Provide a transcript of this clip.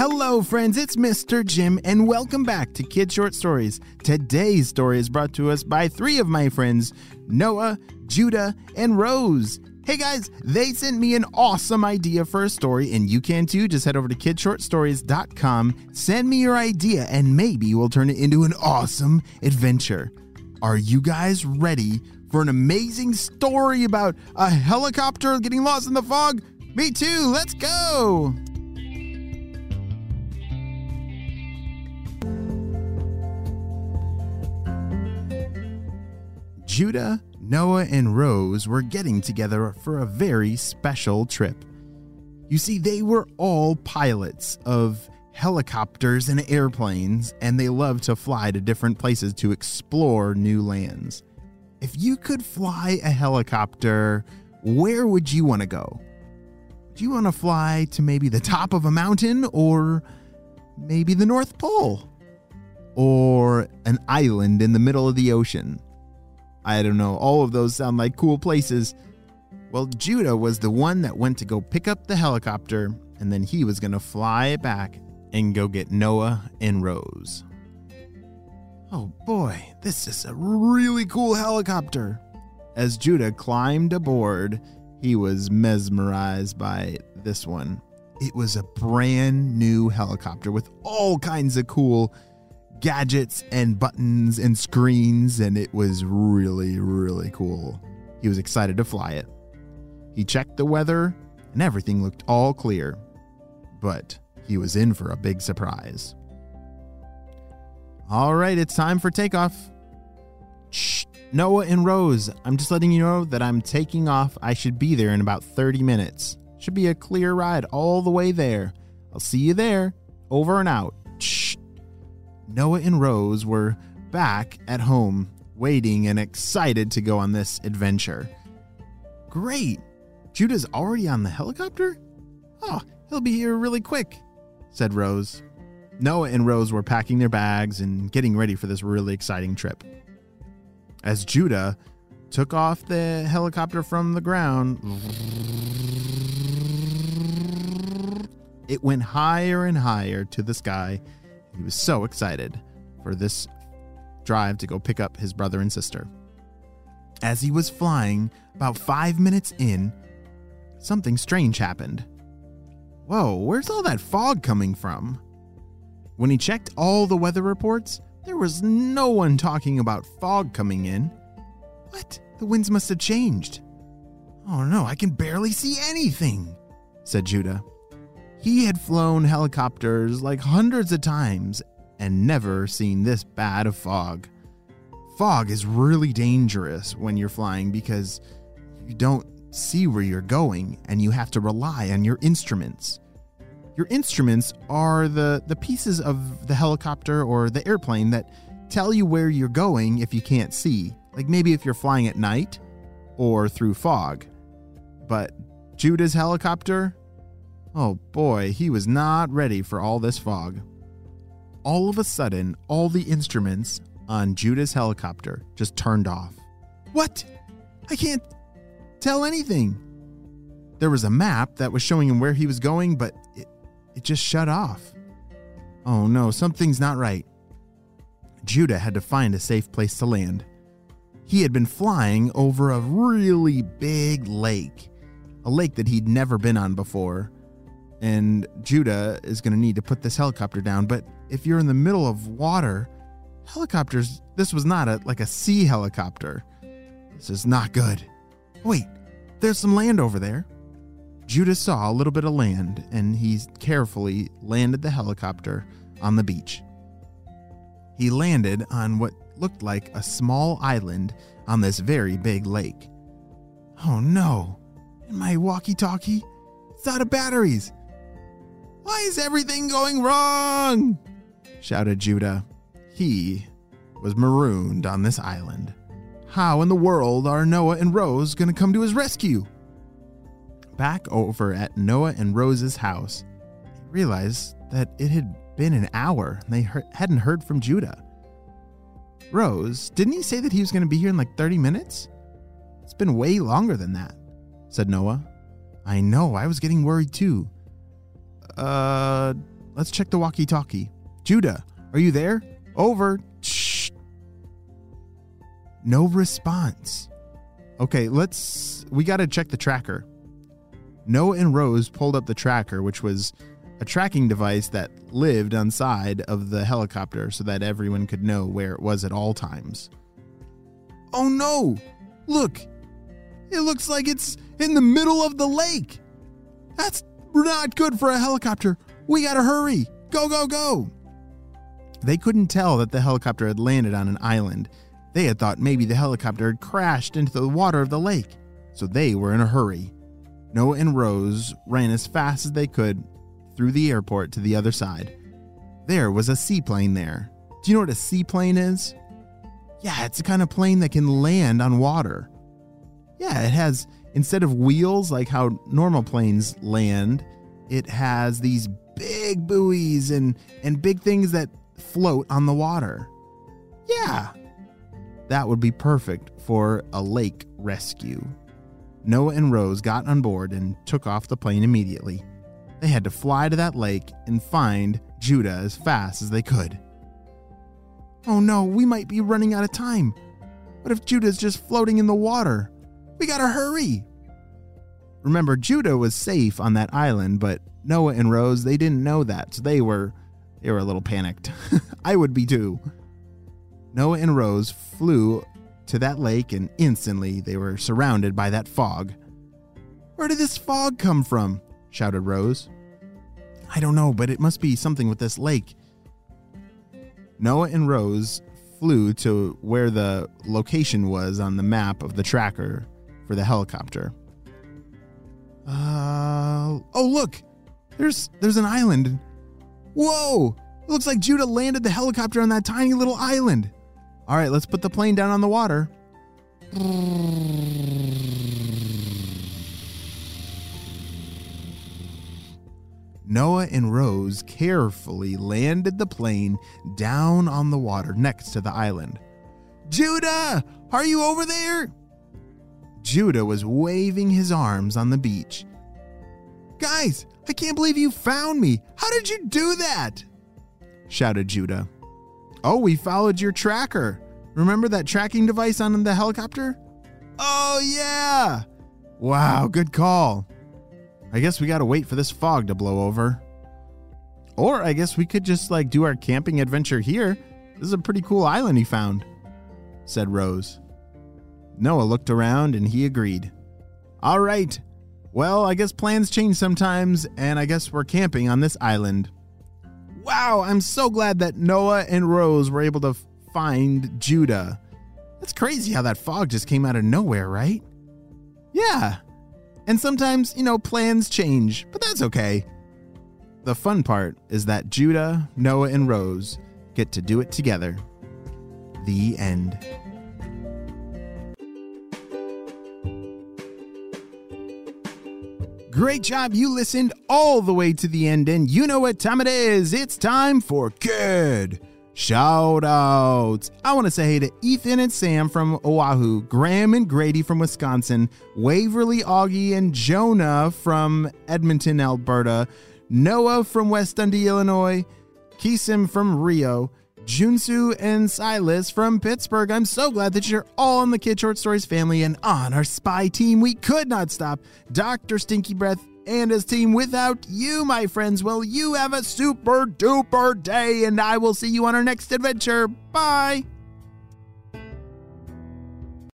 Hello, friends, it's Mr. Jim, and welcome back to Kid Short Stories. Today's story is brought to us by three of my friends Noah, Judah, and Rose. Hey guys, they sent me an awesome idea for a story, and you can too. Just head over to kidshortstories.com, send me your idea, and maybe we'll turn it into an awesome adventure. Are you guys ready for an amazing story about a helicopter getting lost in the fog? Me too, let's go! Judah, Noah, and Rose were getting together for a very special trip. You see, they were all pilots of helicopters and airplanes, and they loved to fly to different places to explore new lands. If you could fly a helicopter, where would you want to go? Do you want to fly to maybe the top of a mountain or maybe the North Pole? Or an island in the middle of the ocean? I don't know, all of those sound like cool places. Well, Judah was the one that went to go pick up the helicopter, and then he was going to fly back and go get Noah and Rose. Oh boy, this is a really cool helicopter. As Judah climbed aboard, he was mesmerized by this one. It was a brand new helicopter with all kinds of cool gadgets and buttons and screens, and it was really, really cool. He was excited to fly it. He checked the weather, and everything looked all clear. But he was in for a big surprise. All right, it's time for takeoff. Shh, Noah and Rose, I'm just letting you know that I'm taking off. I should be there in about 30 minutes. Should be a clear ride all the way there. I'll see you there. Over and out. Noah and Rose were back at home, waiting and excited to go on this adventure. Great! Judah's already on the helicopter? Oh, he'll be here really quick, said Rose. Noah and Rose were packing their bags and getting ready for this really exciting trip. As Judah took off the helicopter from the ground, it went higher and higher to the sky. He was so excited for this drive to go pick up his brother and sister. As he was flying, about five minutes in, something strange happened. Whoa, where's all that fog coming from? When he checked all the weather reports, there was no one talking about fog coming in. What? The winds must have changed. Oh no, I can barely see anything, said Judah. He had flown helicopters like hundreds of times and never seen this bad of fog. Fog is really dangerous when you're flying because you don't see where you're going and you have to rely on your instruments. Your instruments are the, the pieces of the helicopter or the airplane that tell you where you're going if you can't see. Like maybe if you're flying at night or through fog. But Judah's helicopter, oh boy, he was not ready for all this fog. All of a sudden, all the instruments on Judah's helicopter just turned off. What? I can't tell anything. There was a map that was showing him where he was going, but it, it just shut off. Oh no, something's not right. Judah had to find a safe place to land. He had been flying over a really big lake, a lake that he'd never been on before. And Judah is going to need to put this helicopter down, but if you're in the middle of water, helicopters, this was not a like a sea helicopter. This is not good. Wait, there's some land over there. Judah saw a little bit of land and he carefully landed the helicopter on the beach. He landed on what looked like a small island on this very big lake. Oh no, and my walkie talkie? It's out of batteries. Why is everything going wrong? shouted Judah. He was marooned on this island. How in the world are Noah and Rose going to come to his rescue? Back over at Noah and Rose's house, he realized that it had been an hour and they he- hadn't heard from Judah. Rose, didn't he say that he was going to be here in like 30 minutes? It's been way longer than that, said Noah. I know, I was getting worried too. Uh, let's check the walkie talkie. Judah, are you there? Over. Shh. No response. Okay, let's. We got to check the tracker. Noah and Rose pulled up the tracker, which was a tracking device that lived on side of the helicopter so that everyone could know where it was at all times. Oh no! Look! It looks like it's in the middle of the lake! That's not good for a helicopter! We gotta hurry! Go, go, go! They couldn't tell that the helicopter had landed on an island. They had thought maybe the helicopter had crashed into the water of the lake, so they were in a hurry. Noah and Rose ran as fast as they could through the airport to the other side. There was a seaplane there. Do you know what a seaplane is? Yeah, it's a kind of plane that can land on water. Yeah, it has, instead of wheels like how normal planes land, it has these big buoys and, and big things that float on the water. Yeah, that would be perfect for a lake rescue. Noah and Rose got on board and took off the plane immediately. They had to fly to that lake and find Judah as fast as they could. Oh no, we might be running out of time. What if Judah's just floating in the water? We gotta hurry. Remember, Judah was safe on that island, but Noah and Rose, they didn't know that, so they were they were a little panicked. I would be too. Noah and Rose flew to that lake and instantly they were surrounded by that fog. Where did this fog come from? shouted Rose. I don't know, but it must be something with this lake. Noah and Rose flew to where the location was on the map of the tracker for the helicopter. Uh, oh look, there's there's an island. Whoa! It looks like Judah landed the helicopter on that tiny little island. All right, let's put the plane down on the water. Noah and Rose carefully landed the plane down on the water next to the island. Judah, are you over there? Judah was waving his arms on the beach. Guys, I can't believe you found me. How did you do that? shouted Judah. Oh, we followed your tracker. Remember that tracking device on the helicopter? Oh, yeah. Wow, good call. I guess we gotta wait for this fog to blow over. Or I guess we could just like do our camping adventure here. This is a pretty cool island he found, said Rose. Noah looked around and he agreed. All right. Well, I guess plans change sometimes, and I guess we're camping on this island. Wow, I'm so glad that Noah and Rose were able to find Judah. That's crazy how that fog just came out of nowhere, right? Yeah, and sometimes, you know, plans change, but that's okay. The fun part is that Judah, Noah, and Rose get to do it together. The end. Great job. You listened all the way to the end, and you know what time it is. It's time for good Shout outs. I want to say hey to Ethan and Sam from Oahu, Graham and Grady from Wisconsin, Waverly, Augie, and Jonah from Edmonton, Alberta, Noah from West Dundee, Illinois, Kisim from Rio, Junsu and Silas from Pittsburgh. I'm so glad that you're all in the Kid Short Stories family and on our spy team. We could not stop Dr. Stinky Breath and his team. Without you, my friends, Well, you have a super duper day, and I will see you on our next adventure. Bye.